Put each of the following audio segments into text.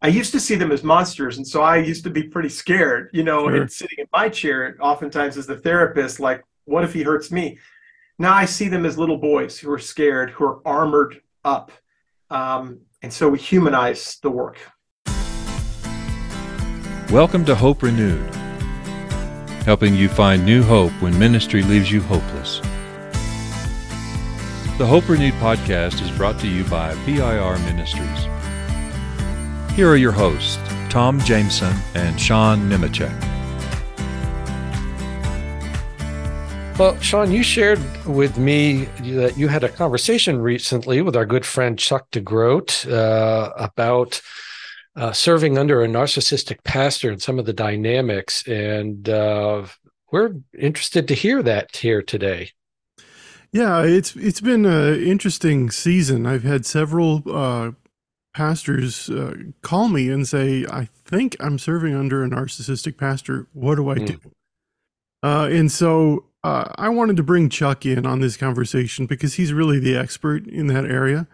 I used to see them as monsters, and so I used to be pretty scared, you know, Sure. and sitting in my chair, oftentimes as the therapist, like, what if he hurts me? Now I see them as little boys who are scared, who are armored up. Um, and so we humanize the work. Welcome to Hope Renewed, helping you find new hope when ministry leaves you hopeless. The Hope Renewed podcast is brought to you by PIR Ministries. Here are your hosts, Tom Jameson and Sean Nemecek. Well, Sean, you shared with me that you had a conversation recently with our good friend Chuck DeGroat uh, about uh, serving under a narcissistic pastor and some of the dynamics. And uh, we're interested to hear that here today. Yeah, it's it's been an interesting season. I've had several uh, pastors uh, call me and say, "I think I'm serving under a narcissistic pastor. What do I Mm. do?" Uh, and so uh, I wanted to bring Chuck in on this conversation because he's really the expert in that area,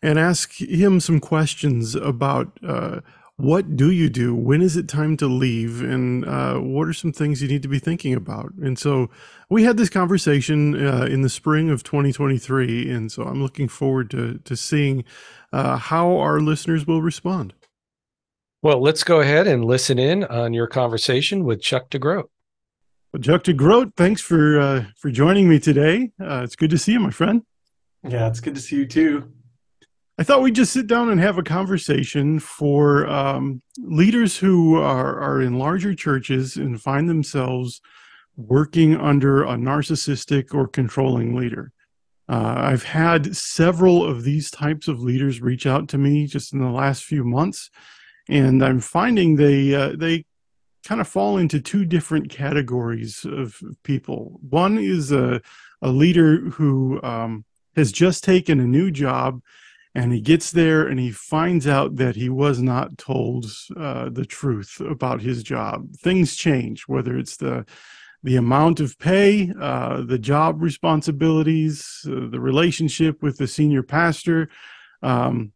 and ask him some questions about uh, what do you do, when is it time to leave, and uh, what are some things you need to be thinking about. And so we had this conversation uh, in the spring of 2023, and so I'm looking forward to to seeing uh, how our listeners will respond. Well, let's go ahead and listen in on your conversation with Chuck DeGroat. Well, Chuck DeGroat, thanks for uh, for joining me today. Uh, it's good to see you, my friend. Yeah, it's good to see you too. I thought we'd just sit down and have a conversation for um, leaders who are, are in larger churches and find themselves working under a narcissistic or controlling leader. Uh, I've had several of these types of leaders reach out to me just in the last few months, and I'm finding they uh, they kind of fall into two different categories of people. One is a a leader who um, has just taken a new job and he gets there and he finds out that he was not told uh, the truth about his job. Things change, whether it's the the amount of pay, uh, the job responsibilities, uh, the relationship with the senior pastor, um,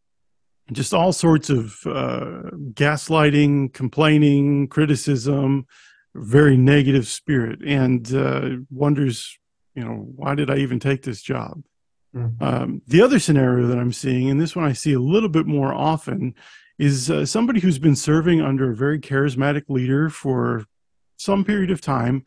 just all sorts of uh, gaslighting, complaining, criticism, very negative spirit, and uh, wonders, you know, why did I even take this job? Um, the other scenario that I'm seeing, and this one I see a little bit more often, is uh, somebody who's been serving under a very charismatic leader for some period of time,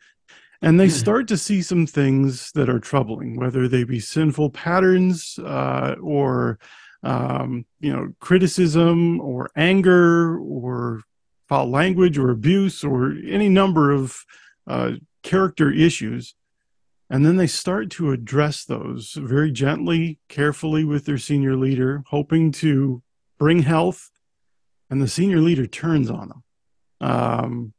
and they start to see some things that are troubling, whether they be sinful patterns uh, or um, you know criticism or anger or foul language or abuse or any number of uh, character issues. And then they start to address those very gently, carefully with their senior leader, hoping to bring health. And the senior leader turns on them, um,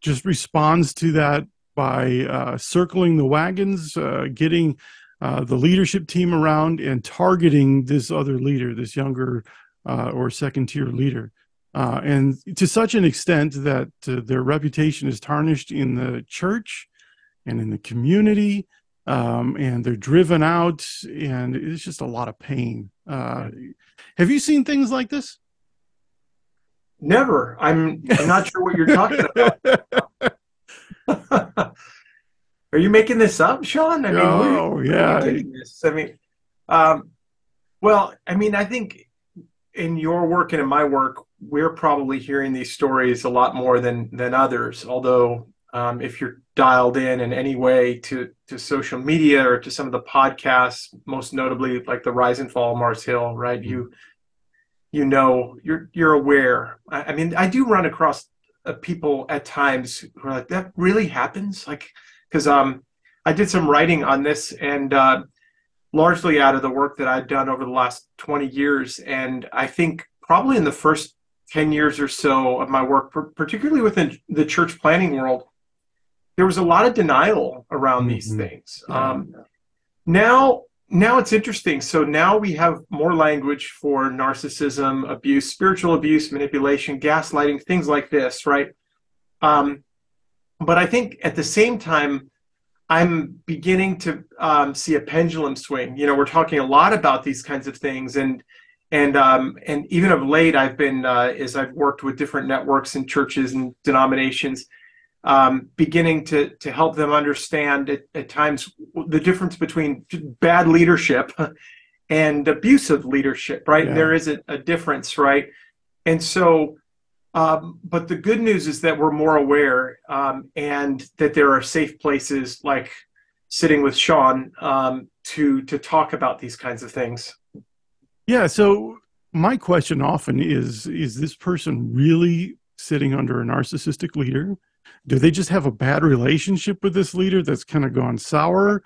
just responds to that by uh, circling the wagons, uh, getting uh, the leadership team around, and targeting this other leader, this younger uh, or second tier leader. Uh, and to such an extent that uh, their reputation is tarnished in the church and in the community um, and they're driven out and it's just a lot of pain uh, have you seen things like this Never. I'm I'm not sure what you're talking about. Are you making this up, Sean? I mean, oh you yeah this? I mean, um, well, I mean, I think in your work and in my work, we're probably hearing these stories a lot more than than others. Although, um, if you're dialed in in any way to to social media or to some of the podcasts, most notably like the Rise and Fall of Mars Hill, right? You you know, you're you're aware. I, I mean, I do run across uh, people at times who are like, "That really happens," like because um, I did some writing on this and uh, largely out of the work that I've done over the last 20 years. And I think probably in the first 10 years or so of my work, particularly within the church planting world, there was a lot of denial around these Mhm. things. Yeah. Um, now, now it's interesting. So now we have more language for narcissism, abuse, spiritual abuse, manipulation, gaslighting, things like this, right? Um, but I think at the same time, I'm beginning to um, see a pendulum swing. You know, we're talking a lot about these kinds of things, and and um, and even of late, I've been uh, as I've worked with different networks and churches and denominations, um, beginning to to help them understand at, at, times the difference between bad leadership and abusive leadership. Right, yeah. there is a, a, difference, right? And so, um, but the good news is that we're more aware, um, and that there are safe places like sitting with Sean um, to to talk about these kinds of things. Yeah. So my question often is: Is this person really sitting under a narcissistic leader? Do they just have a bad relationship with this leader that's kind of gone sour?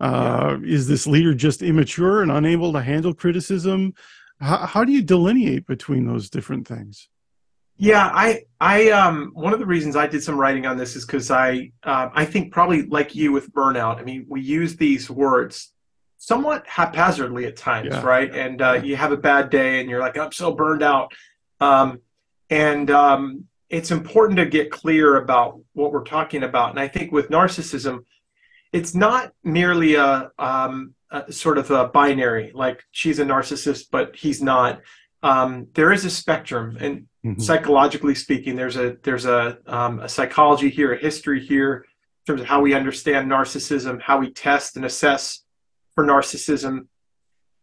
Uh, yeah. Is this leader just immature and unable to handle criticism? How, how do you delineate between those different things? Yeah, I, I, um, one of the reasons I did some writing on this is because I, uh, I think probably like you with burnout. I mean, we use these words somewhat haphazardly at times, yeah. right? And uh, you have a bad day and you're like, I'm so burned out. Um, and um, it's important to get clear about what we're talking about. And I think with narcissism, it's not merely a, um, a sort of a binary, like she's a narcissist, but he's not. Um, there is a spectrum, and mm-hmm. psychologically speaking, there's a there's a, um, a psychology here, a history here, in terms of how we understand narcissism, how we test and assess for narcissism.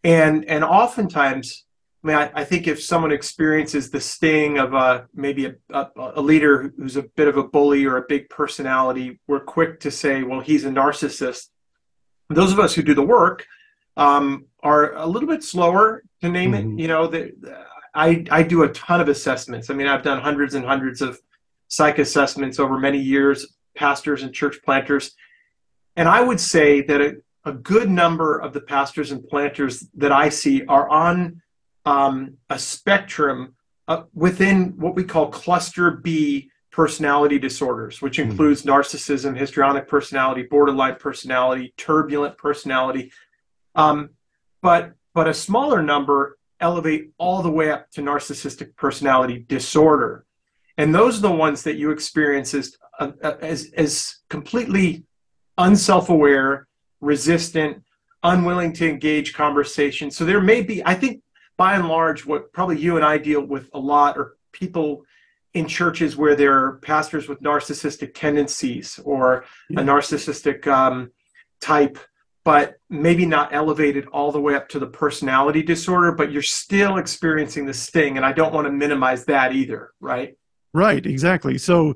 And and oftentimes, I mean, I, I think if someone experiences the sting of a maybe a, a, a, leader who's a bit of a bully or a big personality, we're quick to say, well, he's a narcissist. Those of us who do the work um, are a little bit slower to name mm-hmm. it. You know, the, I I do a ton of assessments. I mean, I've done hundreds and hundreds of psych assessments over many years, pastors and church planters, and I would say that a good number of the pastors and planters that I see are on um, a spectrum uh, within what we call cluster B personality disorders, which hmm. includes mm-hmm. narcissism, histrionic personality, borderline personality, turbulent personality. Um, but but a smaller number elevate all the way up to narcissistic personality disorder, and those are the ones that you experience as uh, as, as completely unself-aware resistant, unwilling to engage conversation. So there may be, I think, by and large, what probably you and I deal with a lot are people in churches where there are pastors with narcissistic tendencies or yeah. a narcissistic um, type, but maybe not elevated all the way up to the personality disorder, but you're still experiencing the sting. And I don't want to minimize that either, right? Right, exactly. So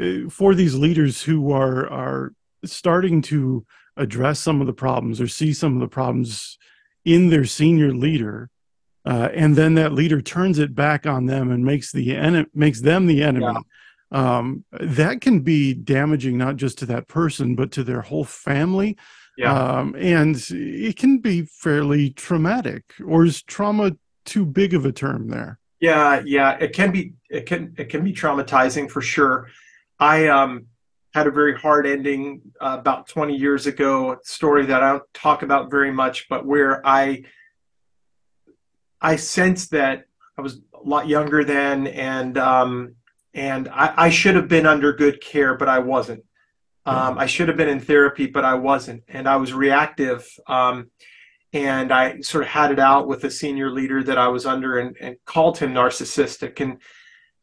uh, for these leaders who are are starting to address some of the problems or see some of the problems in their senior leader uh, and then that leader turns it back on them and makes the en- makes them the enemy yeah. um, that can be damaging not just to that person but to their whole family yeah. Um, and it can be fairly traumatic or is trauma too big of a term there yeah yeah it can be it can it can be traumatizing for sure i um had a very hard ending uh, about 20 years ago. A story that I don't talk about very much, but where I I sensed that I was a lot younger then, and um, and I, I, should have been under good care, but I wasn't. Um, I should have been in therapy, but I wasn't, and I was reactive. Um, and I sort of had it out with a senior leader that I was under, and, and called him narcissistic. And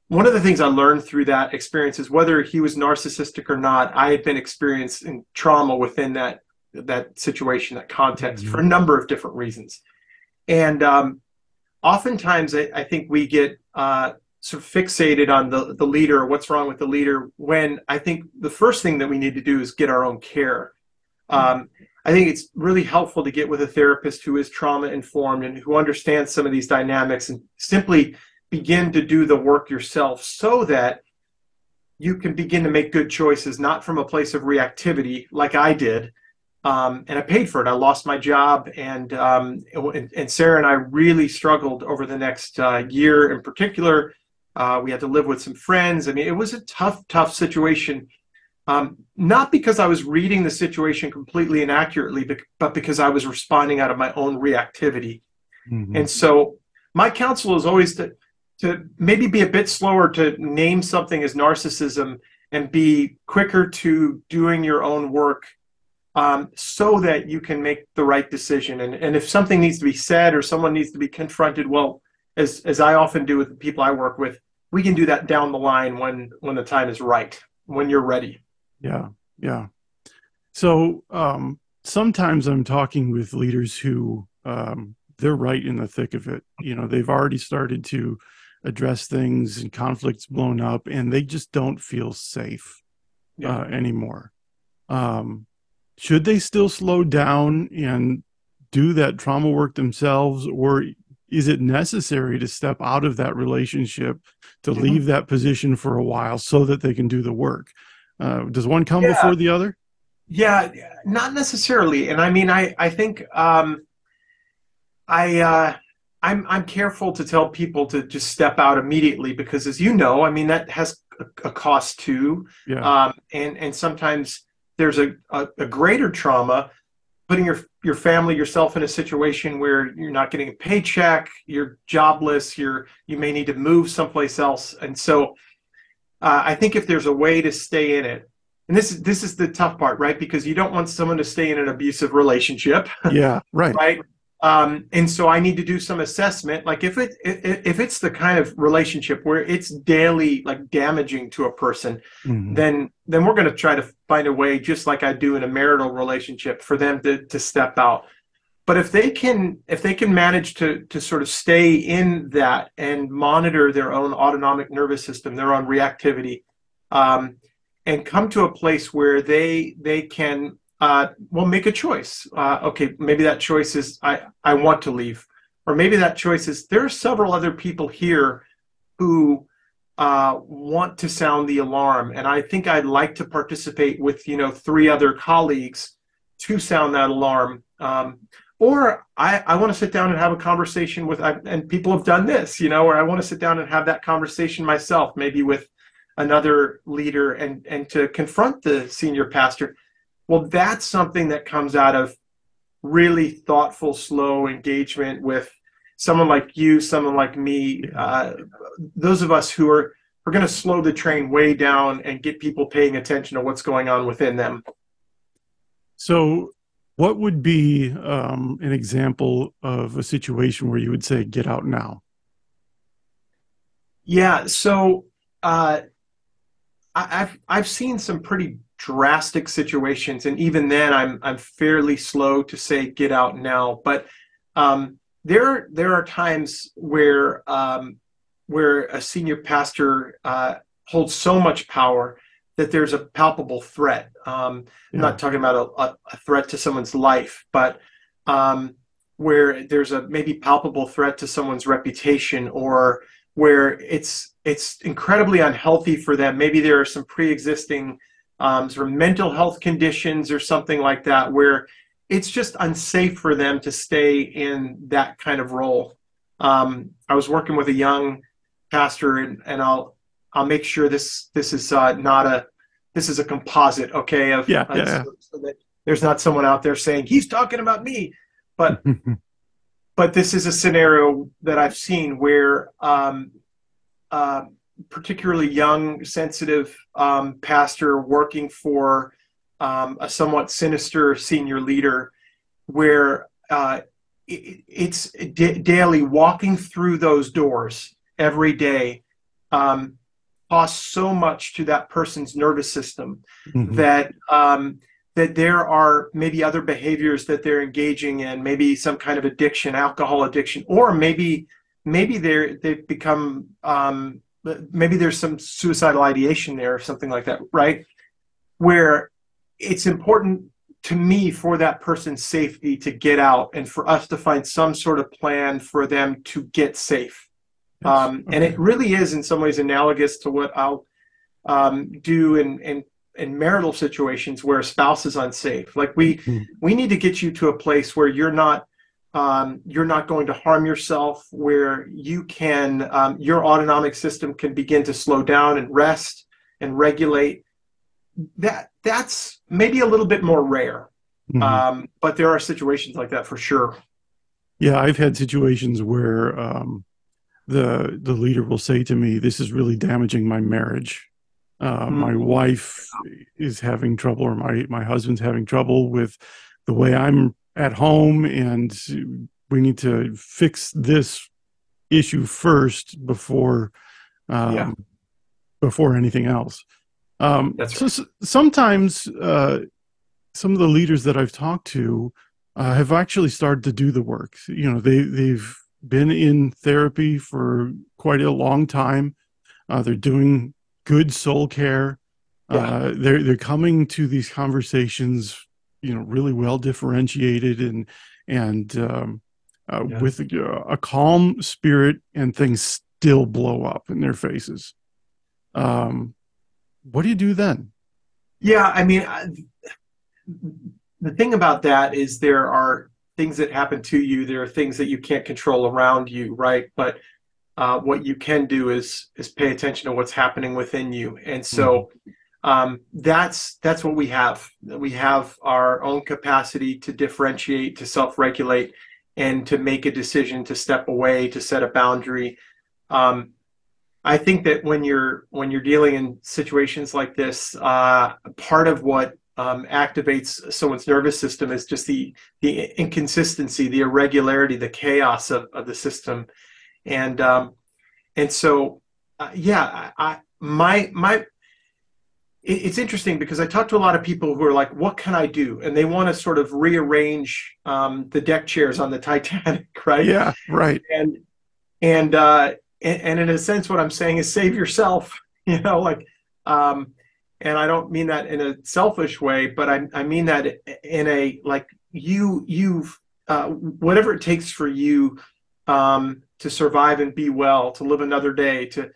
one of the things I learned through that experience is whether he was narcissistic or not, I had been experiencing trauma within that that situation, that context, mm-hmm. for a number of different reasons. And um, oftentimes, I, I, think we get uh, sort of fixated on the the leader, or what's wrong with the leader, when I think the first thing that we need to do is get our own care. Um, I think it's really helpful to get with a therapist who is trauma informed and who understands some of these dynamics and simply begin to do the work yourself so that you can begin to make good choices, not from a place of reactivity like I did. Um, and I paid for it. I lost my job, and, um, and, and Sarah and I really struggled over the next uh, year in particular. Uh, we had to live with some friends. I mean, it was a tough, tough situation. Um, not because I was reading the situation completely inaccurately, but because I was responding out of my own reactivity. Mm-hmm. And so, my counsel is always to to maybe be a bit slower to name something as narcissism and be quicker to doing your own work um, so that you can make the right decision. And, and if something needs to be said or someone needs to be confronted, well, as, as I often do with the people I work with, we can do that down the line when, when the time is right, when you're ready. Yeah. Yeah. So um, sometimes I'm talking with leaders who um, they're right in the thick of it. You know, they've already started to address things and conflicts blown up, and they just don't feel safe yeah. uh, anymore. Um, should they still slow down and do that trauma work themselves, or is it necessary to step out of that relationship to mm-hmm. leave that position for a while so that they can do the work? Uh, does one come yeah. before the other? Yeah, not necessarily. And I mean, I I think um, I uh, I'm I'm careful to tell people to just step out immediately because, as you know, I mean that has a, a cost too. Yeah. Um, and and sometimes there's a, a, a greater trauma putting your your family yourself in a situation where you're not getting a paycheck you're jobless you're you may need to move someplace else. And so uh, i think if there's a way to stay in it and this is this is the tough part right? Because you don't want someone to stay in an abusive relationship. Yeah right. Right um, and so I need to do some assessment. Like if it if it's the kind of relationship where it's daily like damaging to a person, mm-hmm. then then we're going to try to find a way, just like I do in a marital relationship, for them to to step out. But if they can if they can manage to to sort of stay in that and monitor their own autonomic nervous system, their own reactivity, um, and come to a place where they they can uh, well, make a choice. Uh, okay, maybe that choice is I, I want to leave. Or maybe that choice is there are several other people here who uh, want to sound the alarm. And I think I'd like to participate with, you know, three other colleagues to sound that alarm. Um, or I, I want to sit down and have a conversation with, and people have done this, you know, or I want to sit down and have that conversation myself, maybe with another leader and, and to confront the senior pastor well, that's something that comes out of really thoughtful, slow engagement with someone like you, someone like me, uh, those of us who are are going to slow the train way down and get people paying attention to what's going on within them. So, what would be um, an example of a situation where you would say, "Get out now"? Yeah. So, uh, I, have I've seen some pretty drastic situations, and even then, I'm I'm fairly slow to say get out now. But um, there there are times where um, where a senior pastor uh, holds so much power that there's a palpable threat. Um, yeah. I'm not talking about a, a, threat to someone's life, but um, where there's a maybe palpable threat to someone's reputation or where it's it's incredibly unhealthy for them. Maybe there are some pre-existing um, sort of mental health conditions or something like that, where it's just unsafe for them to stay in that kind of role. Um, I was working with a young pastor, and, and I'll I'll make sure this this is uh, not a this is a composite, okay? Of, yeah, yeah, yeah. So, so that there's not someone out there saying he's talking about me, but but this is a scenario that I've seen where um, uh, particularly young, sensitive um, pastor working for um, a somewhat sinister senior leader, where uh, it, it's d- daily walking through those doors every day um, costs so much to that person's nervous system mm-hmm. that um, that there are maybe other behaviors that they're engaging in, maybe some kind of addiction, alcohol addiction, or maybe maybe they're they've become um, maybe there's some suicidal ideation there or something like that, right? Where it's important to me for that person's safety to get out and for us to find some sort of plan for them to get safe. Yes. Um, okay. And it really is in some ways analogous to what I'll um, do in, in, in marital situations where a spouse is unsafe. Like we, mm-hmm. we need to get you to a place where you're not um, you're not going to harm yourself, where you can, um, your autonomic system can begin to slow down and rest and regulate. That that's maybe a little bit more rare, mm-hmm. um, but there are situations like that for sure. Yeah, I've had situations where um, the the leader will say to me, "This is really damaging my marriage," Uh, mm-hmm. My wife is having trouble, or my my husband's having trouble with the way I'm at home, and we need to fix this issue first before um, yeah. before anything else. Um, That's right. so sometimes uh, some of the leaders that I've talked to uh, have actually started to do the work. You know, they they've been in therapy for quite a long time. Uh, they're doing good soul care. Yeah. Uh, they're they're coming to these conversations, you know, really well differentiated and and um, uh, yeah. with a, a, calm spirit, and things still blow up in their faces. Um, what do you do then? Yeah, I mean, I, the thing about that is there are things that happen to you. There are things that you can't control around you, right? But uh, what you can do is is pay attention to what's happening within you, and so mm-hmm. Um, that's that's what we have. We have our own capacity to differentiate, to self-regulate, and to make a decision to step away, to set a boundary. Um, I think that when you're when you're dealing in situations like this, uh, part of what um, activates someone's nervous system is just the the inconsistency, the irregularity, the chaos of, of the system, and um, and so uh, yeah, I, I my my it's interesting because I talk to a lot of people who are like, "What can I do?" and they want to sort of rearrange um, the deck chairs on the Titanic, right? Yeah, right. And and uh, and, in a sense, what I'm saying is save yourself. You know, like um, and I don't mean that in a selfish way, but I, I mean that in a like you you've uh, whatever it takes for you um, to survive and be well, to live another day, to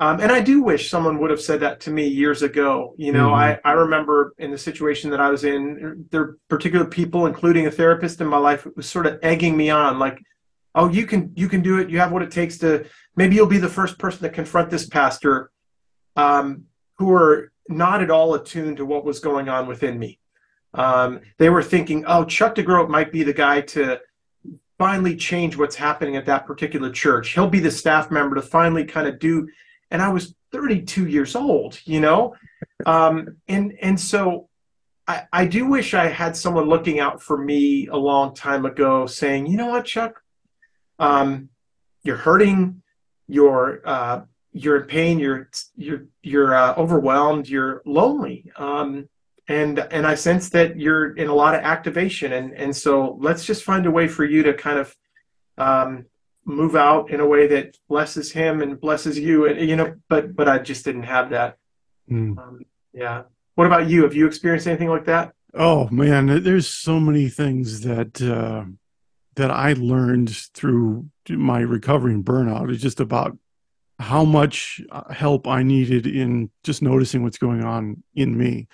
um, and I do wish someone would have said that to me years ago. You know, mm-hmm. I, I remember in the situation that I was in, there are particular people, including a therapist in my life, was sort of egging me on, like, "Oh, you can you can do it. You have what it takes to. Maybe you'll be the first person to confront this pastor." Um, who are not at all attuned to what was going on within me. Um, they were thinking, oh, Chuck DeGroat might be the guy to finally change what's happening at that particular church. He'll be the staff member to finally kind of do. And I was 32 years old, you know, um, and and so I, I do wish I had someone looking out for me a long time ago, saying, you know what, Chuck, um, you're hurting, you're uh, you're in pain, you're you're you're uh, overwhelmed, you're lonely, um, and and I sense that you're in a lot of activation, and and so let's just find a way for you to kind of um, move out in a way that blesses him and blesses you, and you know, but but I just didn't have that. Mm. Um, yeah. What about you? Have you experienced anything like that? Oh man, there's so many things that uh, that I learned through my recovery and burnout. It's just about how much uh, help I needed in just noticing what's going on in me.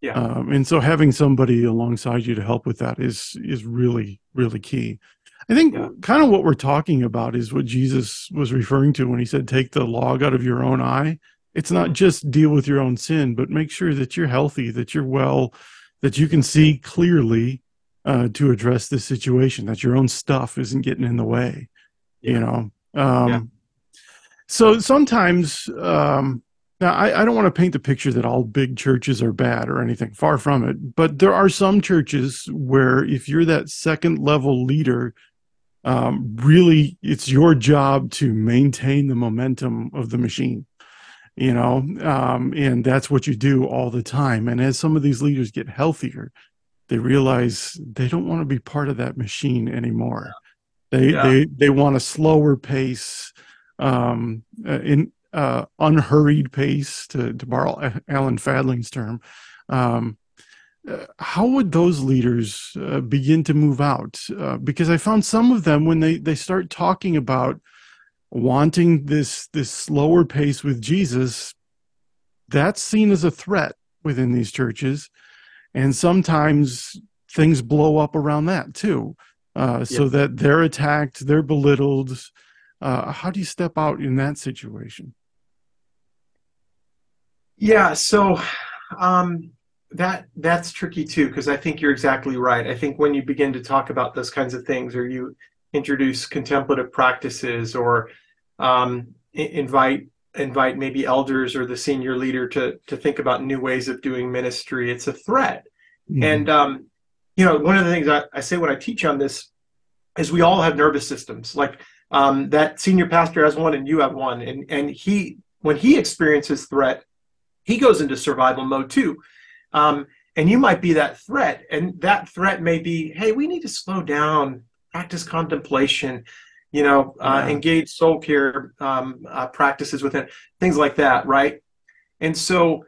Yeah. Um, and so having somebody alongside you to help with that is is really really key. I think yeah. kind of what we're talking about is what Jesus was referring to when he said take the log out of your own eye. It's not mm-hmm. just deal with your own sin, but make sure that you're healthy, that you're well, that you can see clearly uh, to address this situation, that your own stuff isn't getting in the way. Yeah. You know, um, yeah. So sometimes, um, now I, I don't want to paint the picture that all big churches are bad or anything, far from it. But there are some churches where if you're that second level leader, um, really it's your job to maintain the momentum of the machine you know um, and that's what you do all the time and as some of these leaders get healthier they realize they don't want to be part of that machine anymore they yeah. they they want a slower pace um, uh, in uh, unhurried pace, to, to borrow Alan Fadling's term. Um, uh, how would those leaders uh, begin to move out? Uh, because I found some of them when they, they start talking about wanting this this slower pace with Jesus, that's seen as a threat within these churches, and sometimes things blow up around that too, uh, so that they're attacked, they're belittled, uh, how do you step out in that situation? Yeah, so um, that that's tricky too because I think you're exactly right. I think when you begin to talk about those kinds of things, or you introduce contemplative practices, or um, invite invite maybe elders or the senior leader to to think about new ways of doing ministry. It's a threat, mm-hmm. and um, you know, one of the things I, I say when I teach on this is we all have nervous systems. Like um, that senior pastor has one, and you have one, and and he when he experiences threat, he goes into survival mode too. Um, and you might be that threat, and that threat may be, hey, we need to slow down, practice contemplation, you know, uh, yeah. engage soul care um, uh, practices within things like that, right? And so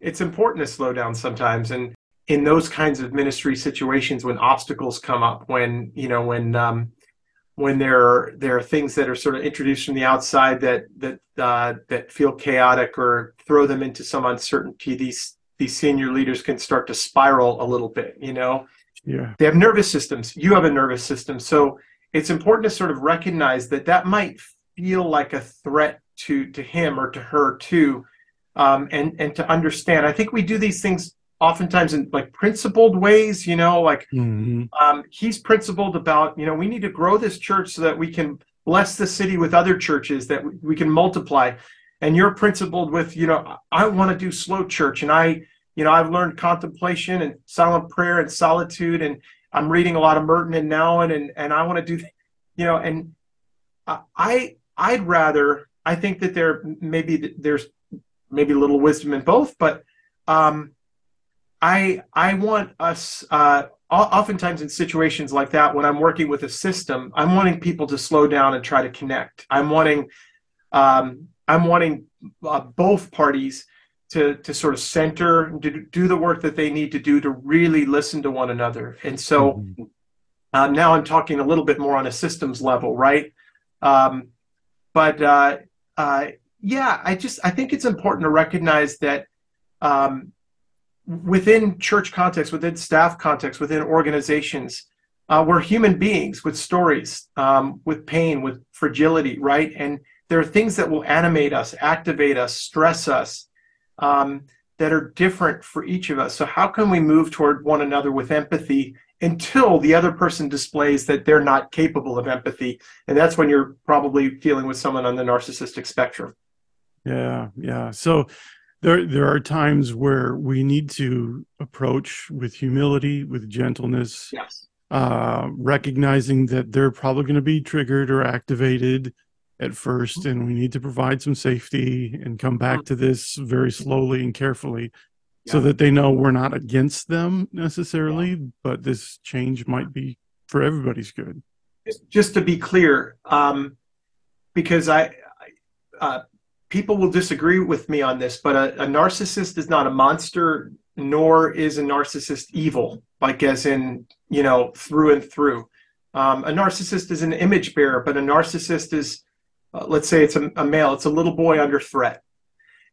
it's important to slow down sometimes. And in those kinds of ministry situations, when obstacles come up, when you know, when um, when there are there are things that are sort of introduced from the outside that that uh, that feel chaotic or throw them into some uncertainty, these these senior leaders can start to spiral a little bit. You know, yeah, they have nervous systems. You have a nervous system, so it's important to sort of recognize that that might feel like a threat to to him or to her too um, and and to understand i think we do these things oftentimes in like principled ways you know like mm-hmm. um, he's principled about you know we need to grow this church so that we can bless the city with other churches that we, we can multiply and you're principled with you know i want to do slow church and i you know i've learned contemplation and silent prayer and solitude and I'm reading a lot of Merton and Nouwen, and and I want to do, you know, and I I'd rather I think that there maybe there's maybe a little wisdom in both, but um, I I want us uh, oftentimes in situations like that when I'm working with a system, I'm wanting people to slow down and try to connect. I'm wanting um, I'm wanting uh, both parties to to sort of center to do the work that they need to do to really listen to one another. And so mm-hmm. uh, now i'm talking a little bit more on a systems level right? Um, but uh, uh, yeah i just i think it's important to recognize that um, within church context within staff context within organizations uh, we're human beings with stories um, with pain with fragility right? And there are things that will animate us activate us stress us um, that are different for each of us. So, how can we move toward one another with empathy until the other person displays that they're not capable of empathy? And that's when you're probably dealing with someone on the narcissistic spectrum. Yeah, yeah. So, there, there are times where we need to approach with humility, with gentleness, yes. uh, recognizing that they're probably going to be triggered or activated at first mm-hmm. and we need to provide some safety and come back mm-hmm. to this very slowly and carefully yeah. so that they know we're not against them necessarily yeah. but this change might be for everybody's good just to be clear um, because i, uh, people will disagree with me on this but a, a narcissist is not a monster nor is a narcissist evil like as in you know through and through um, a narcissist is an image bearer but a narcissist is uh, let's say it's a, a male, it's a little boy under threat.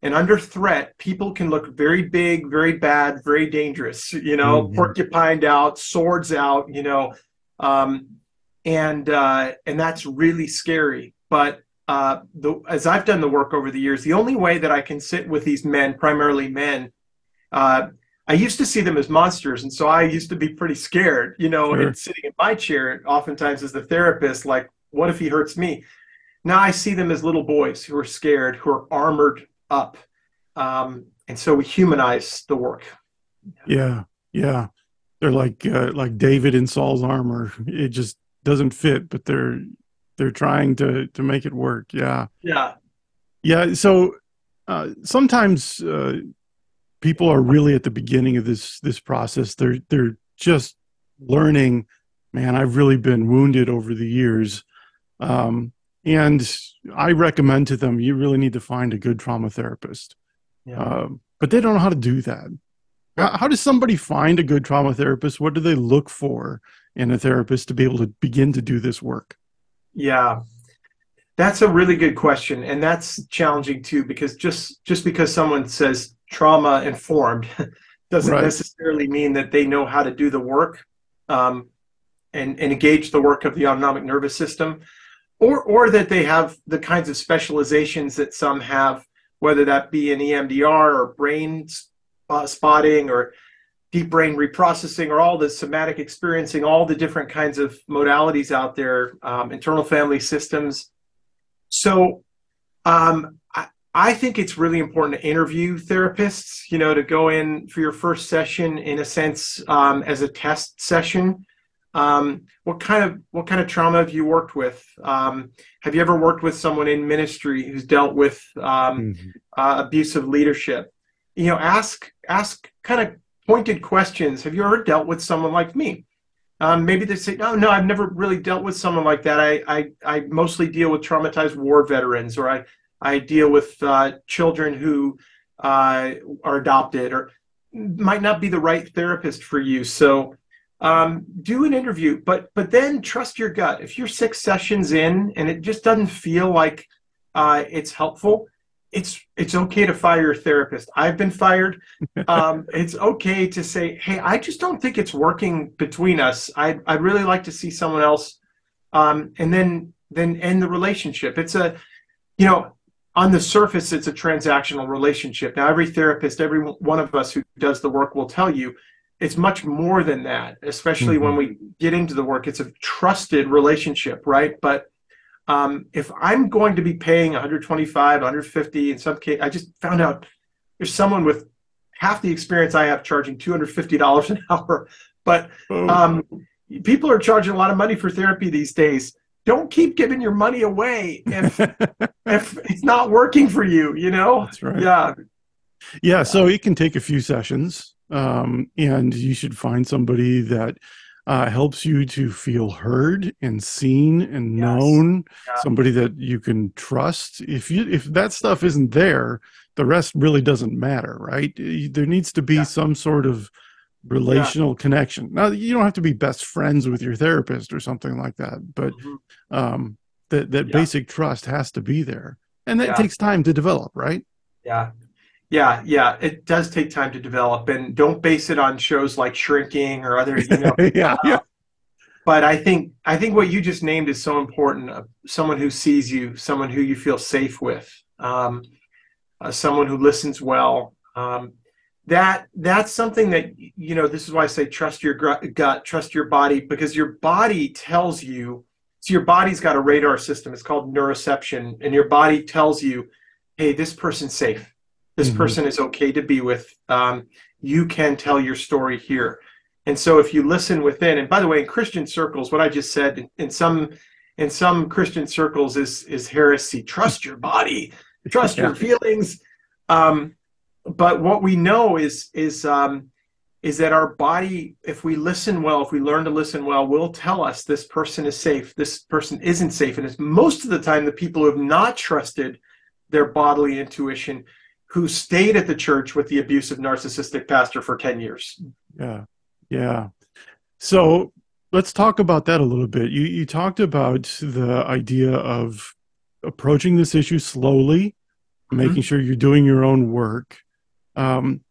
And under threat, people can look very big, very bad, very dangerous, you know, mm-hmm. porcupined out, swords out, you know, um, and uh, and that's really scary. But uh, the, as I've done the work over the years, the only way that I can sit with these men, primarily men, uh, I used to see them as monsters, and so I used to be pretty scared, you know, sure. and sitting in my chair, oftentimes as the therapist, like, what if he hurts me? Now I see them as little boys who are scared, who are armored up. Um, and so we humanize the work. Yeah, yeah. They're like uh, like David in Saul's armor. It just doesn't fit, but they're they're trying to to make it work. Yeah. Yeah. Yeah. So uh, sometimes uh, people are really at the beginning of this this process. They're they're just learning. Man, I've really been wounded over the years. Um, and I recommend to them, you really need to find a good trauma therapist. Yeah. Uh, but they don't know how to do that. How, how does somebody find a good trauma therapist? What do they look for in a therapist to be able to begin to do this work? Yeah, that's a really good question, and that's challenging too because just just because someone says trauma informed doesn't right. necessarily mean that they know how to do the work um, and, and engage the work of the autonomic nervous system or or that they have the kinds of specializations that some have, whether that be in EMDR or brain uh, spotting or deep brain reprocessing or all the somatic experiencing, all the different kinds of modalities out there, um, internal family systems. So um, I, I think it's really important to interview therapists, you know, to go in for your first session in a sense um, as a test session. Um, what kind of what kind of trauma have you worked with? Um, have you ever worked with someone in ministry who's dealt with um, mm-hmm. uh, abusive leadership? You know, ask ask kind of pointed questions. Have you ever dealt with someone like me? Um, maybe they say, no, no, I've never really dealt with someone like that. I, I, I mostly deal with traumatized war veterans, or I, I deal with uh, children who uh, are adopted, or might not be the right therapist for you. So um, do an interview, but but then trust your gut. If you're six sessions in and it just doesn't feel like uh, it's helpful, it's it's okay to fire your therapist. I've been fired. Um, it's okay to say, hey, I just don't think it's working between us. I I'd really like to see someone else, um, and then then end the relationship. It's a, you know, on the surface, it's a transactional relationship. Now, every therapist, every one of us who does the work will tell you it's much more than that. Especially mm-hmm. when we get into the work, it's a trusted relationship, right? But um, if I'm going to be paying 125, 150, in some case, I just found out there's someone with half the experience I have charging $250 an hour. But oh. um, people are charging a lot of money for therapy these days. Don't keep giving your money away if if it's not working for you. You know. That's right. Yeah. Yeah. So it can take a few sessions, um, and you should find somebody that uh, helps you to feel heard and seen and yes. known yeah. somebody that you can trust if you if that stuff isn't there the rest really doesn't matter right there needs to be yeah. some sort of relational yeah. connection now you don't have to be best friends with your therapist or something like that but mm-hmm. um, that that basic trust has to be there and that takes time to develop right yeah yeah, yeah, it does take time to develop, and don't base it on shows like Shrinking or other, you know. yeah, uh, yeah. But I think I think what you just named is so important. Uh, someone who sees you, someone who you feel safe with, um, uh, someone who listens well. Um, that that's something that you know. This is why I say trust your gut, trust your body, because your body tells you. So your body's got a radar system. It's called neuroception, and your body tells you, "Hey, this person's safe." This mm-hmm. person is okay to be with um, you can tell your story here. And so if you listen within and by the way in christian circles what i just said in some in some christian circles is is heresy. Trust your body. Trust yeah. your feelings. Um, but what we know is is um, is that our body if we listen well if we learn to listen well will tell us this person is safe this person isn't safe. And it's most of the time the people who have not trusted their bodily intuition who stayed at the church with the abusive narcissistic pastor for 10 years. Yeah. Yeah. So let's talk about that a little bit. You you talked about the idea of approaching this issue slowly, mm-hmm. making sure you're doing your own work. Um,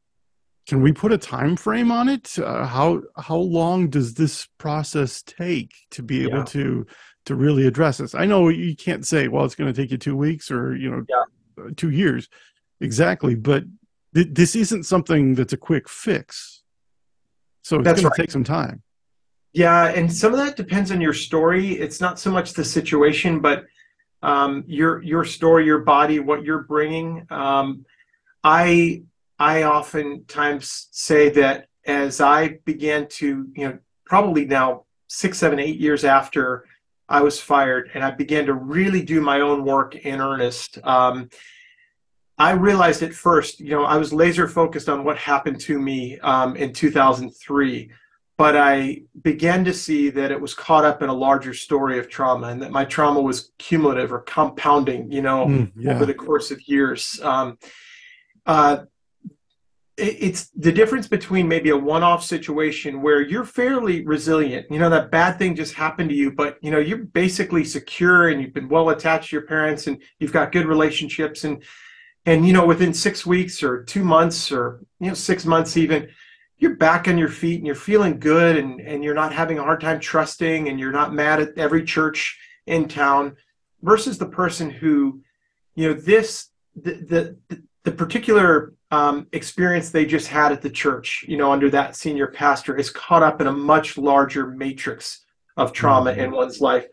can we put a time frame on it? Uh, how how long does this process take to be able yeah. to to really address this? I know you can't say, well, it's going to take you two weeks or you know yeah. two years, Exactly, but th- this isn't something that's a quick fix. So it's going right. to take some time. Yeah, and some of that depends on your story. It's not so much the situation, but um, your your story, your body, what you're bringing. Um, I I oftentimes say that as I began to, you know, probably now six, seven, eight years after I was fired, and I began to really do my own work in earnest. Um, I realized at first, you know, I was laser focused on what happened to me um, in 2003, but I began to see that it was caught up in a larger story of trauma and that my trauma was cumulative or compounding, you know, mm, yeah. over the course of years. Um, uh, it, it's the difference between maybe a one off situation where you're fairly resilient, you know, that bad thing just happened to you, but, you know, you're basically secure and you've been well attached to your parents and you've got good relationships and, and you know within six weeks or two months or you know six months even you're back on your feet and you're feeling good and and you're not having a hard time trusting and you're not mad at every church in town versus the person who you know this the the, the particular um, experience they just had at the church you know under that senior pastor is caught up in a much larger matrix of trauma mm-hmm. in one's life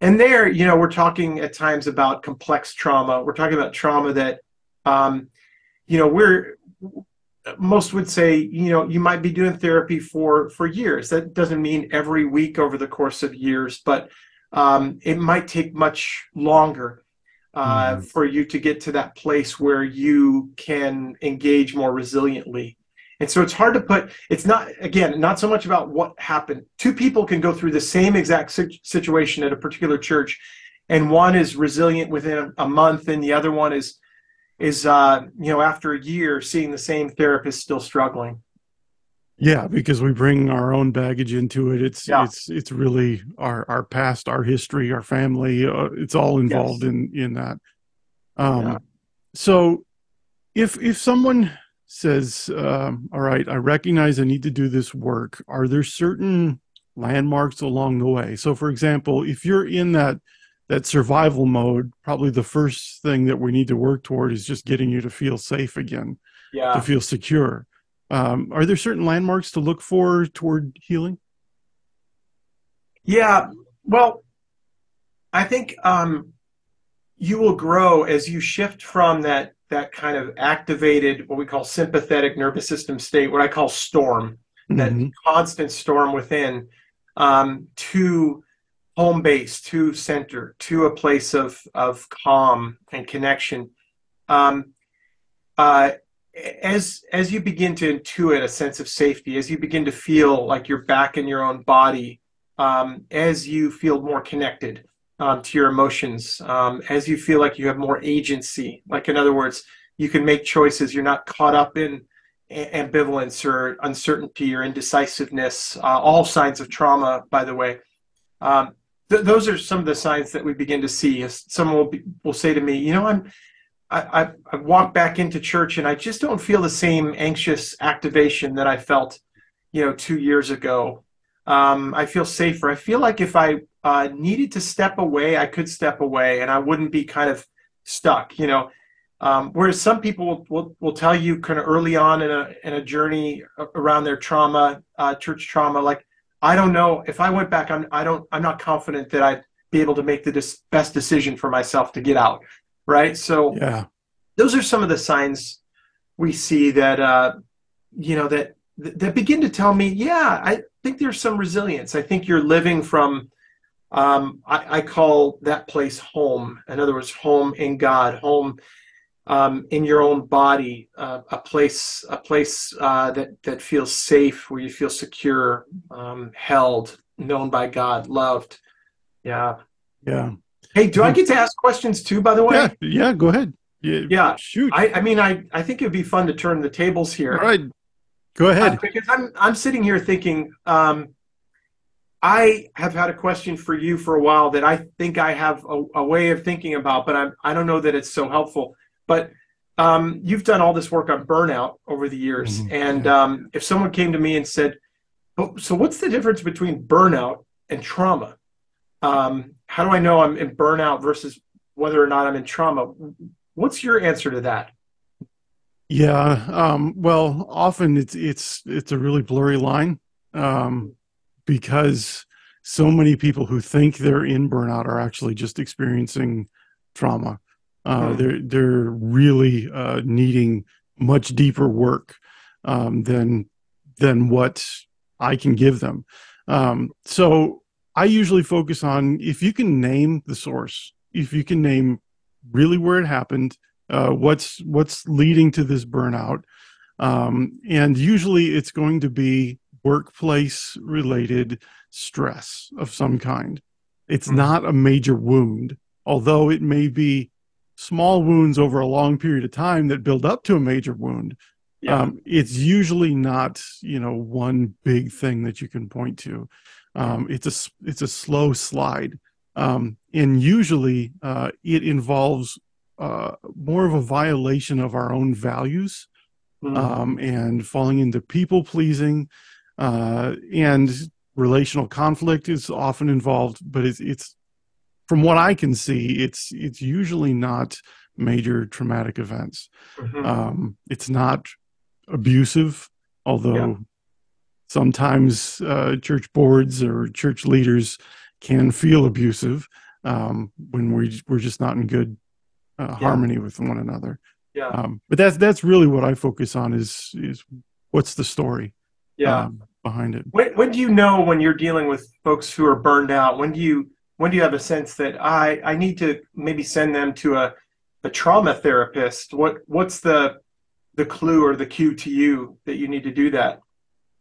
and there you know we're talking at times about complex trauma we're talking about trauma that Um, you know, we're most would say, you know, you might be doing therapy for for years. That doesn't mean every week over the course of years, but um, it might take much longer uh, mm-hmm. for you to get to that place where you can engage more resiliently. And so it's hard to put, it's not, again, not so much about what happened. Two people can go through the same exact situation at a particular church, and one is resilient within a month, and the other one is, is uh, you know, after a year, seeing the same therapist still struggling. Yeah, because we bring our own baggage into it. It's yeah. it's it's really our our past, our history, our family. Uh, it's all involved yes. in in that. Um, yeah. So, if if someone says, um, "All right, I recognize I need to do this work," are there certain landmarks along the way? So, for example, if you're in that that survival mode, probably the first thing that we need to work toward is just getting you to feel safe again, yeah. to feel secure. Um, are there certain landmarks to look for toward healing? Yeah, well, I think um, you will grow as you shift from that that kind of activated, what we call sympathetic nervous system state, what I call storm, mm-hmm. that constant storm within, um, to home base, to center, to a place of of calm and connection. Um, uh, as as you begin to intuit a sense of safety, as you begin to feel like you're back in your own body, um, as you feel more connected um, to your emotions, um, as you feel like you have more agency, like in other words, you can make choices. You're not caught up in ambivalence or uncertainty or indecisiveness. Uh, all signs of trauma, by the way. Um, th- those are some of the signs that we begin to see. Someone will, be, will say to me, you know, I'm I, I, walk back into church and I just don't feel the same anxious activation that I felt, you know, two years ago. Um, I feel safer. I feel like if I uh, needed to step away, I could step away and I wouldn't be kind of stuck, you know. Um, whereas some people will, will, will, tell you kind of early on in a, in a journey around their trauma, uh, church trauma, like, I don't know if I went back, I'm, I don't, I'm not confident that I'd be able to make the dis- best decision for myself to get out right? So yeah, those are some of the signs we see that uh, you know that that begin to tell me, yeah, I think there's some resilience. I think you're living from um, I, I, call that place home. In other words, home in God, home um, in your own body, uh, a place, a place uh, that that feels safe, where you feel secure, um, held, known by God, loved. Yeah, yeah. Hey, do I get to ask questions too? By the way, yeah, yeah, go ahead. Yeah, yeah. shoot. I, I mean, I, I think it'd be fun to turn the tables here. All right, go ahead. Uh, because I'm, I'm sitting here thinking, um, I have had a question for you for a while that I think I have a, a way of thinking about, but I'm, I don't know that it's so helpful. But um, you've done all this work on burnout over the years, mm-hmm. and um, if someone came to me and said, oh, "So, what's the difference between burnout and trauma?" Um, how do I know I'm in burnout versus whether or not I'm in trauma? What's your answer to that? Yeah, um, well, often it's it's it's a really blurry line um, because so many people who think they're in burnout are actually just experiencing trauma. Uh, mm. They're they're really uh, needing much deeper work um, than than what I can give them. Um, so I usually focus on if you can name the source, if you can name really where it happened, uh, what's what's leading to this burnout, um, and usually it's going to be workplace related stress of some kind. It's mm-hmm. not a major wound, although it may be small wounds over a long period of time that build up to a major wound. Yeah. Um, it's usually not, you know, one big thing that you can point to. Um, it's a it's a slow slide, um, and usually uh, it involves uh, more of a violation of our own values mm-hmm. um, and falling into people pleasing, uh, and relational conflict is often involved. But it's it's from what I can see, it's it's usually not major traumatic events. Mm-hmm. Um, it's not abusive, although. Yeah sometimes uh, church boards or church leaders can feel abusive um, when we, we're just not in good uh, harmony with one another. Yeah. Um, but that's that's really what I focus on is is what's the story Yeah. um, behind it. When when do you know when you're dealing with folks who are burned out? When do you when do you have a sense that I I need to maybe send them to a a trauma therapist? What what's the the clue or the cue to you that you need to do that?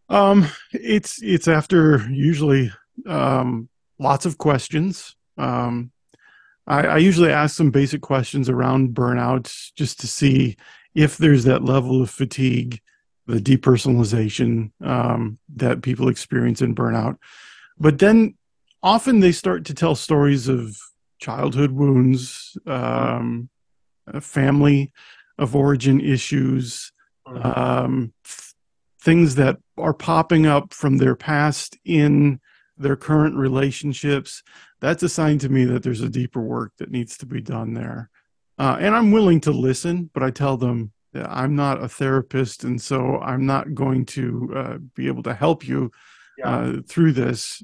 Um, it's it's after usually um, lots of questions. Um, I, I usually ask some basic questions around burnout just to see if there's that level of fatigue, the depersonalization um, that people experience in burnout. But then often they start to tell stories of childhood wounds, um, family of origin issues, um, th- things that are popping up from their past in their current relationships. That's a sign to me that there's a deeper work that needs to be done there. Uh, and I'm willing to listen, but I tell them that I'm not a therapist, and so I'm not going to uh, be able to help you Yeah. uh, through this.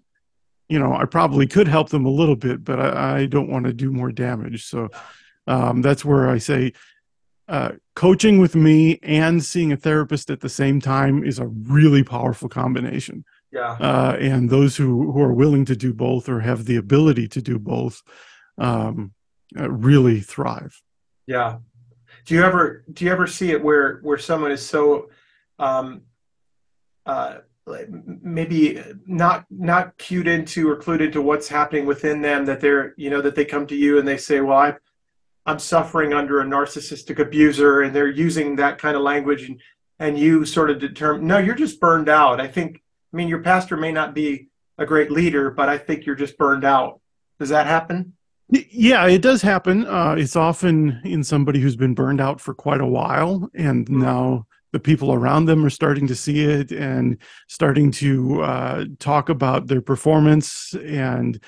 You know, I probably could help them a little bit, but I, I don't want to do more damage. So um, that's where I say uh, coaching with me and seeing a therapist at the same time is a really powerful combination. Yeah. Uh, and those who, who are willing to do both or have the ability to do both um, uh, really thrive. Yeah. Do you ever do you ever see it where where someone is so um uh maybe not not cued into or clued into what's happening within them that they're you know that they come to you and they say, well, I I'm suffering under a narcissistic abuser and they're using that kind of language and and you sort of determine no, you're just burned out. I think I mean your pastor may not be a great leader, but I think you're just burned out. Does that happen? Yeah, it does happen. Uh, it's often in somebody who's been burned out for quite a while, and Mm. now the people around them are starting to see it and starting to uh, talk about their performance, and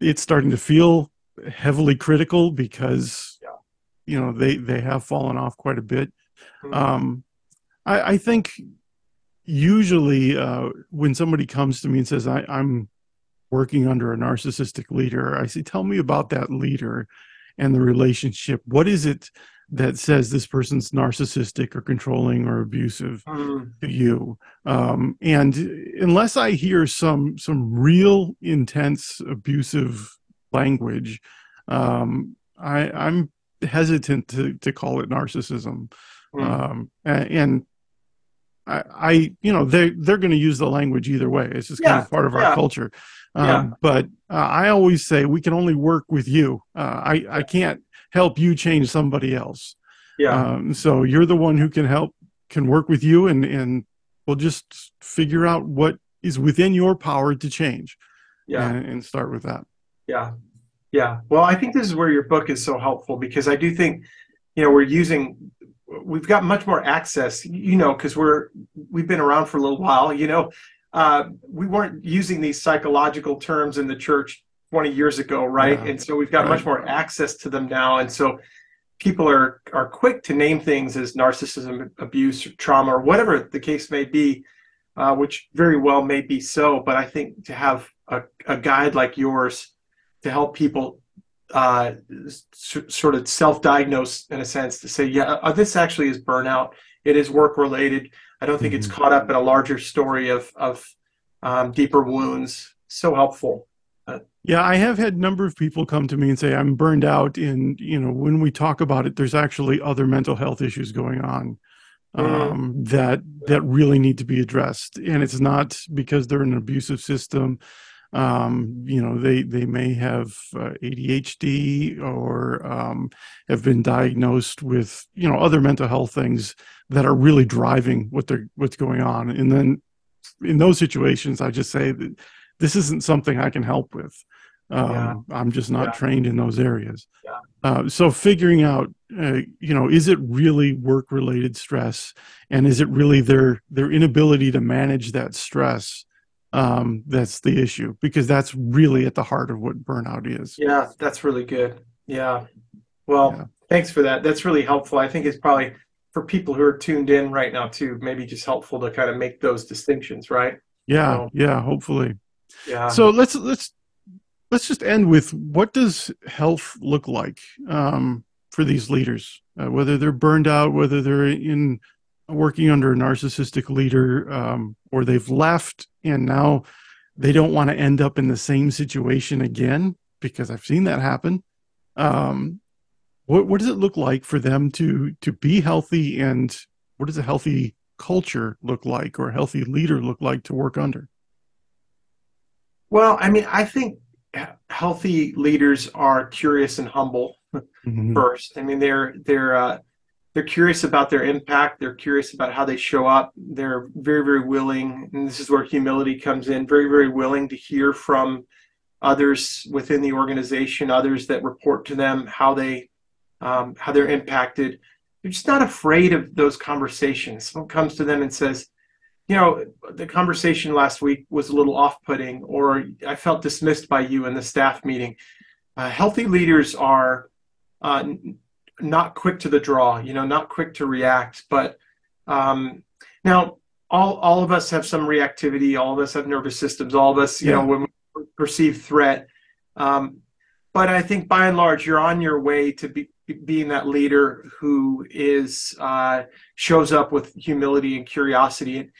it's starting to feel heavily critical because Yeah. you know they they have fallen off quite a bit. Mm. Um, I, I think usually uh, when somebody comes to me and says I, I'm working under a narcissistic leader, I say, tell me about that leader and the relationship. What is it that says this person's narcissistic or controlling or abusive Mm. to you? Um, and unless I hear some some real intense abusive language, um, I, I'm hesitant to to call it narcissism. Mm. Um, a- and I, I, you know, they they're going to use the language either way. It's just kind of part of our culture. Um, Yeah. But uh, I always say we can only work with you. Uh, I I can't help you change somebody else. yeah. Um, so you're the one who can help, can work with you, and and we'll just figure out what is within your power to change. yeah. and, and start with that. Yeah. Yeah. Well, I think this is where your book is so helpful because I do think, you know, we're using, we've got much more access, you know, because we're, we've been around for a little while, you know, uh, we weren't using these psychological terms in the church 20 years ago, right? Yeah. And so we've got much more access to them now. And so people are, are quick to name things as narcissism, abuse, or trauma, or whatever the case may be, uh, which very well may be so. But I think to have a, a guide like yours, to help people uh, s- sort of self-diagnose in a sense to say, yeah, uh, this actually is burnout. It is work-related. I don't think it's Mhm. caught up in a larger story of of um, deeper wounds. So helpful. Yeah, I have had a number of people come to me and say I'm burned out. And you know, when we talk about it, there's actually other mental health issues going on Mm. um, that that really need to be addressed. And it's not because they're in an abusive system. Um, you know, they they may have uh, ADHD or um, have been diagnosed with you know other mental health things that are really driving what they're what's going on. And then in those situations, I just say that this isn't something I can help with. Um, Yeah. I'm just not Yeah. trained in those areas. Yeah. Uh, so figuring out, uh, you know, is it really work-related stress, and is it really their their inability to manage that stress? Um, that's the issue because that's really at the heart of what burnout is. Yeah, that's really good. Yeah. Well, thanks for that. That's really helpful. I think it's probably for people who are tuned in right now too, maybe just helpful to kind of make those distinctions, right? Yeah, So- yeah. Hopefully. So let's let's let's just end with what does health look like um, for these leaders, uh, whether they're burned out, whether they're in working under a narcissistic leader, um, or they've left and now they don't want to end up in the same situation again because I've seen that happen. Um, what what does it look like for them to to be healthy, and what does a healthy culture look like, or a healthy leader look like to work under? Well, I mean, I think healthy leaders are curious and humble mm-hmm. first. I mean, they're they're uh, they're curious about their impact. They're curious about how they show up. They're very very willing, and this is where humility comes in. Very very willing to hear from others within the organization, others that report to them, how they um, how they're impacted. They're just not afraid of those conversations. Someone comes to them and says, you know, the conversation last week was a little off-putting, or I felt dismissed by you in the staff meeting. Uh, healthy leaders are uh, not quick to the draw, you know, not quick to react. But um, now, all all of us have some reactivity. All of us have nervous systems. All of us, you yeah. know, when we perceive threat. Um, but I think by and large, you're on your way to be, being that leader who is uh, shows up with humility and curiosity.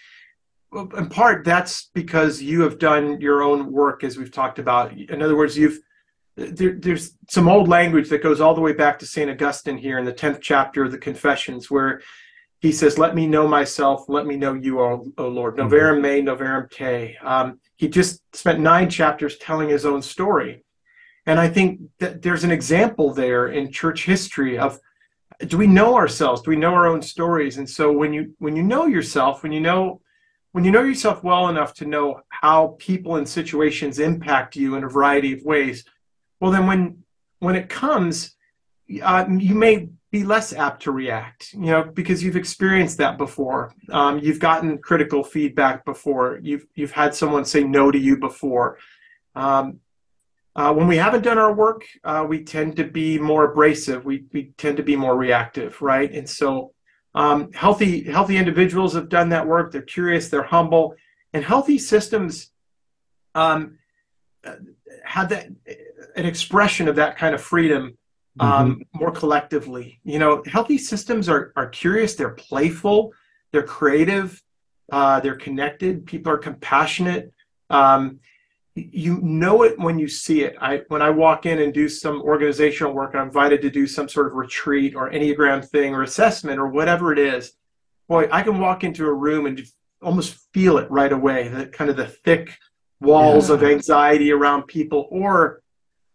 In part, that's because you have done your own work, as we've talked about. In other words, you've there, there's some old language that goes all the way back to Saint Augustine here in the tenth chapter of the Confessions, where he says, "Let me know myself, let me know you, O, o Lord." Mm-hmm. Noverim me, noverim te. Um, he just spent nine chapters telling his own story and I think that there's an example there in church history of do we know ourselves? Do we know our own stories? And so when you when you know yourself, when you know when you know yourself well enough to know how people and situations impact you in a variety of ways, well then when when it comes, uh, you may be less apt to react, you know, because you've experienced that before. Um, you've gotten critical feedback before. You've you've had someone say no to you before. Um, uh, when we haven't done our work, uh, we tend to be more abrasive. We, we tend to be more reactive, right? And so, um, healthy healthy individuals have done that work. They're curious, they're humble, and healthy systems um, have that an expression of that kind of freedom um, mm-hmm. more collectively. You know, healthy systems are are curious, they're playful, they're creative, uh, they're connected. People are compassionate. Um, you know it when you see it. I when I walk in and do some organizational work, I'm invited to do some sort of retreat or enneagram thing or assessment or whatever it is. Boy, I can walk into a room and almost feel it right away. The kind of the thick walls yeah. of anxiety around people, or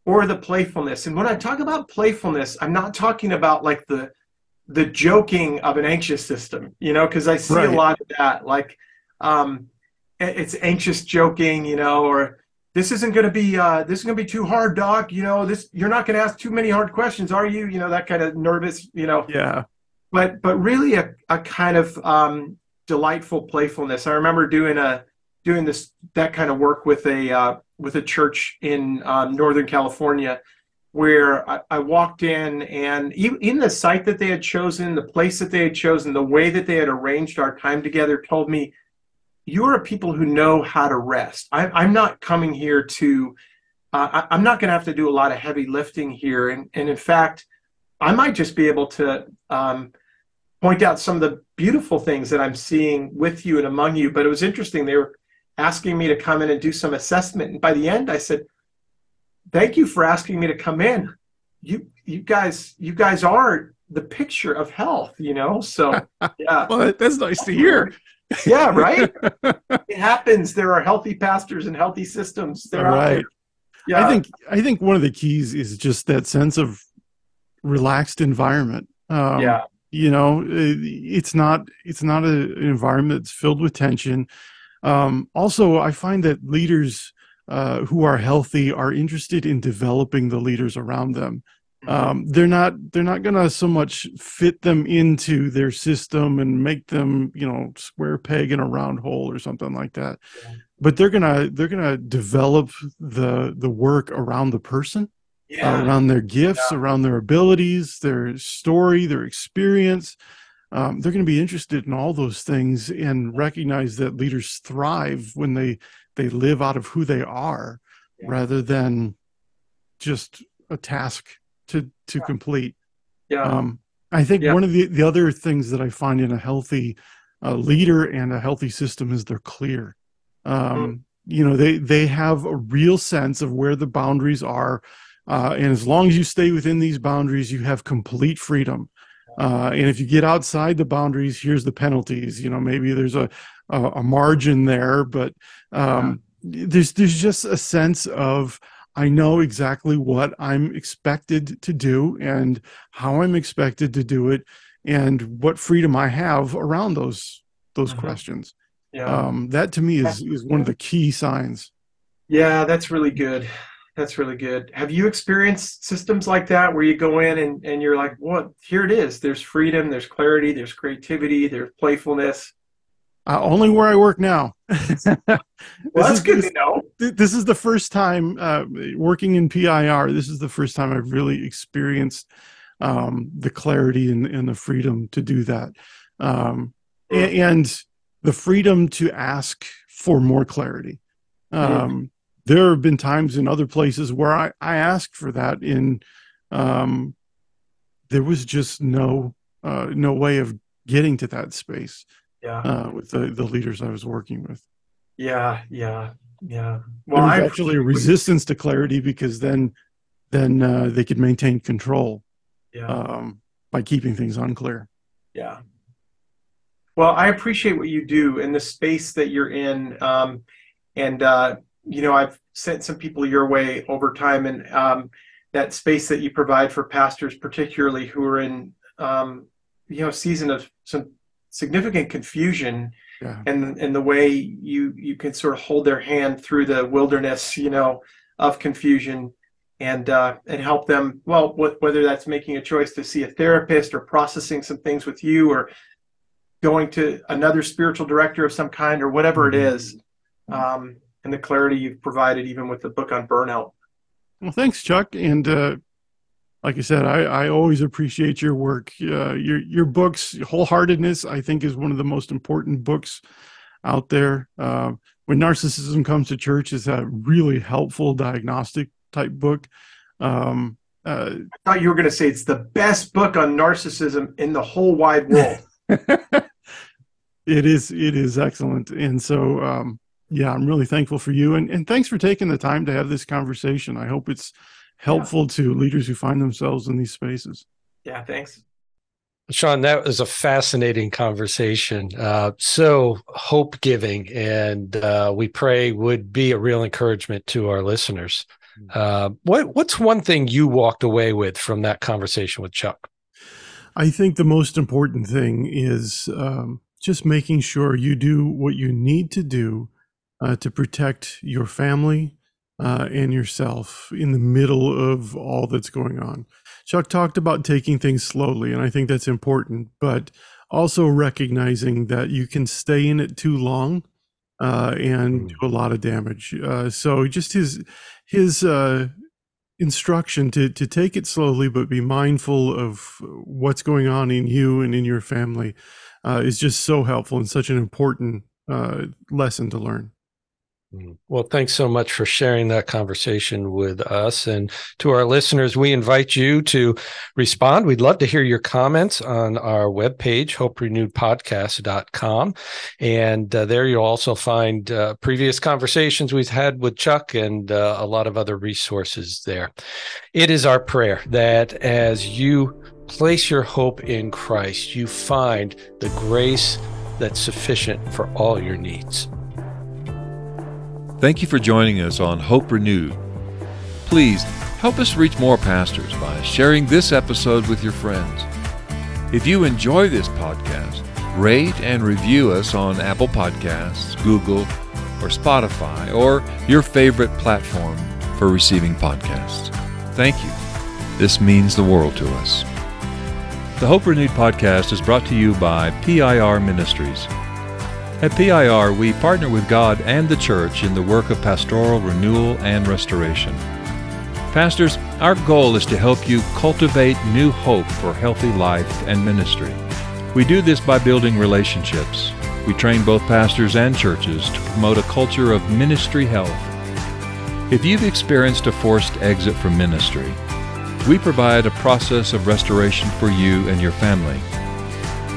or the playfulness. And when I talk about playfulness, I'm not talking about like the the joking of an anxious system, you know, because I see right. a lot of that. Like um, it's anxious joking, you know, or this isn't going to be uh, this is going to be too hard, doc. You know, this you're not going to ask too many hard questions, are you? You know, that kind of nervous, you know. Yeah. But but really a, a kind of um, delightful playfulness. I remember doing a doing this that kind of work with a uh, with a church in um, Northern California, where I, I walked in and even in the site that they had chosen, the place that they had chosen, the way that they had arranged our time together, told me you are a people who know how to rest. I, am not coming here to, uh, I, am not going to have to do a lot of heavy lifting here. And, and in fact, I might just be able to um, point out some of the beautiful things that I'm seeing with you and among you. But it was interesting. They were asking me to come in and do some assessment. And by the end, I said, thank you for asking me to come in. You, you guys, you guys are the picture of health, you know? So yeah. well, that's nice to hear yeah, right. it happens. There are healthy pastors and healthy systems. There right. Yeah. I think I think one of the keys is just that sense of relaxed environment. Um, yeah. You know, it's not it's not a, an environment that's filled with tension. Um, also, I find that leaders uh, who are healthy are interested in developing the leaders around them um, they're not they're not going to so much fit them into their system and make them you know square peg in a round hole or something like that yeah. but they're gonna they're gonna develop the the work around the person yeah. uh, around their gifts yeah. around their abilities their story their experience um, they're going to be interested in all those things and recognize that leaders thrive when they they live out of who they are rather than just a task to to complete Yeah. Um, I think Yeah. one of the, the other things that I find in a healthy uh, leader and a healthy system is they're clear. Um, You know, they they have a real sense of where the boundaries are, uh, and as long as you stay within these boundaries, you have complete freedom. Uh, and if you get outside the boundaries, here's the penalties. You know, maybe there's a a, a margin there, but um, there's there's just a sense of I know exactly what I'm expected to do and how I'm expected to do it and what freedom I have around those those Mhm. questions. Yeah. Um, that to me is is one of the key signs. Yeah, that's really good. That's really good. Have you experienced systems like that where you go in and, and you're like, what? Here it is. There's freedom, there's clarity, there's creativity, there's playfulness. Uh, only where I work now. Well, that's is- good this- to know. this is the first time uh, working in PIR. This is the first time I've really experienced um, the clarity and, and the freedom to do that, um, a- and, the freedom to ask for more clarity. Um, There have been times in other places where I, I asked for that, and um, there was just no uh, no way of getting to that space Yeah. uh, with the, the leaders I was working with Yeah. Yeah. Yeah. Well, I actually resistance to clarity because then then uh, they could maintain control Yeah. um, by keeping things unclear. Yeah. Well, I appreciate what you do in the space that you're in. Um, and, uh, you know, I've sent some people your way over time, and um, that space that you provide for pastors, particularly who are in, um, you know, season of some significant confusion, Yeah, and and the way you you can sort of hold their hand through the wilderness, you know, of confusion, and uh, and help them. Well, wh- whether that's making a choice to see a therapist or processing some things with you, or going to another spiritual director of some kind, or whatever it is, um, and the clarity you've provided, even with the book on burnout. well, thanks, Chuck. And uh, like I said, I, I always appreciate your work. Uh, your your books, wholeheartedness, I think, is one of the most important books out there. Uh, when narcissism comes to church, is a really helpful diagnostic type book. Um, uh, I thought you were going to say it's the best book on narcissism in the whole wide world. it is it is excellent and so um yeah i'm really thankful for you and, and thanks for taking the time to have this conversation i hope it's helpful to leaders who find themselves in these spaces yeah, thanks. Sean, that was a fascinating conversation. Uh, so hope giving, and uh, we pray would be a real encouragement to our listeners. Uh, what What's one thing you walked away with from that conversation with Chuck? i think the most important thing is um, just making sure you do what you need to do uh, to protect your family uh, and yourself in the middle of all that's going on Chuck talked about taking things slowly, and I think that's important, but also recognizing that you can stay in it too long uh, and Mm. do a lot of damage. Uh, so just his his uh, instruction to to take it slowly, but be mindful of what's going on in you and in your family uh, is just so helpful and such an important uh, lesson to learn. Well, thanks so much for sharing that conversation with us. And to our listeners, we invite you to respond. We'd love to hear your comments on our webpage, hoperenewedpodcast.com. And uh, there you'll also find uh, previous conversations we've had with Chuck and uh, a lot of other resources there. It is our prayer that as you place your hope in Christ, you find the grace that's sufficient for all your needs. Thank you for joining us on Hope Renewed. Please help us reach more pastors by sharing this episode with your friends. If you enjoy this podcast, rate and review us on Apple Podcasts, Google, or Spotify, or your favorite platform for receiving podcasts. Thank you. This means the world to us. The Hope Renewed podcast is brought to you by PIR Ministries. At PIR, we partner with God and the church in the work of pastoral renewal and restoration. Pastors, our goal is to help you cultivate new hope for healthy life and ministry. We do this by building relationships. We train both pastors and churches to promote a culture of ministry health. If you've experienced a forced exit from ministry, we provide a process of restoration for you and your family.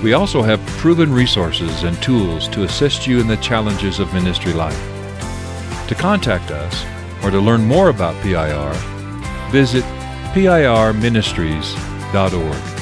We also have proven resources and tools to assist you in the challenges of ministry life. To contact us or to learn more about PIR, visit pirministries.org.